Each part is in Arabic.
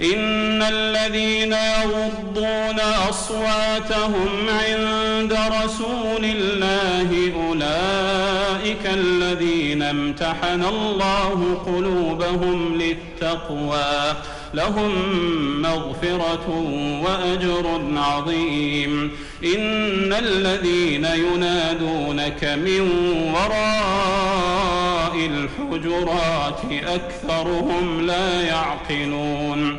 إن الذين يغضون أصواتهم عند رسول الله أولئك الذين امتحن الله قلوبهم للتقوى. لهم مغفرة وأجر عظيم. إن الذين ينادونك من وراء الحجرات أكثرهم لا يعقلون.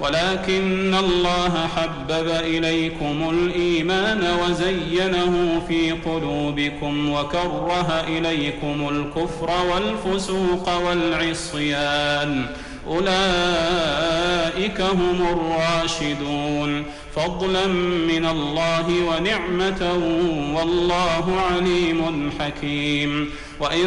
ولكن الله حبب إليكم الإيمان وزينه في قلوبكم وكره إليكم الكفر والفسوق والعصيان. أولئك هم الراشدون. فضلا من الله ونعمة والله عليم حكيم. وإن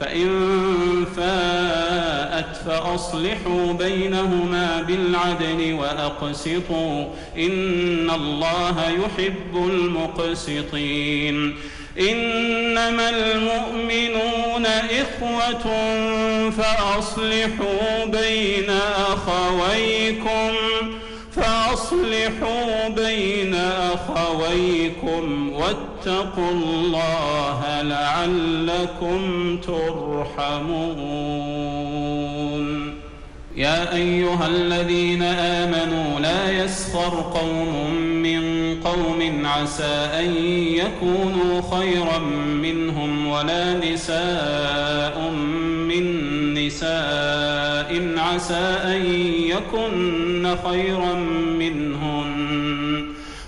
فإن فاءت فأصلحوا بينهما بالعدل وأقسطوا إن الله يحب المقسطين. إنما المؤمنون إخوة فأصلحوا بين أخويكم فأصلحوا بين أخويكم واتقوا الله لعلكم ترحمون. يا أيها الذين آمنوا لا يسخر قوم من قوم عسى أن يكونوا خيرا منهم ولا نساء من نساء عسى أن يكن خيرا منهن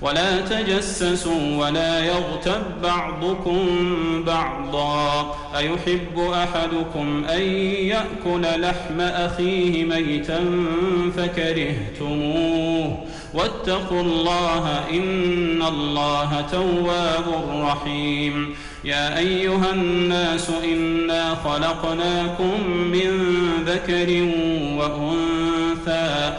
ولا تجسسوا ولا يغتب بعضكم بعضا. أيحب أحدكم أن يأكل لحم أخيه ميتا فكرهتموه. واتقوا الله إن الله تواب رحيم. يا أيها الناس إنا خلقناكم من ذكر وأنثى.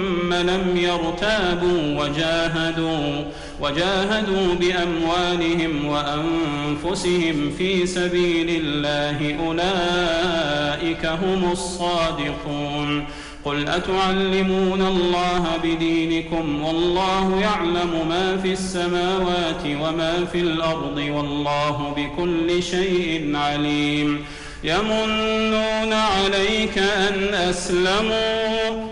لم يرتابوا وجاهدوا وجاهدوا بأموالهم وأنفسهم في سبيل الله أولئك هم الصادقون. قل أتعلمون الله بدينكم والله يعلم ما في السماوات وما في الأرض والله بكل شيء عليم. يمنون عليك أن أسلموا.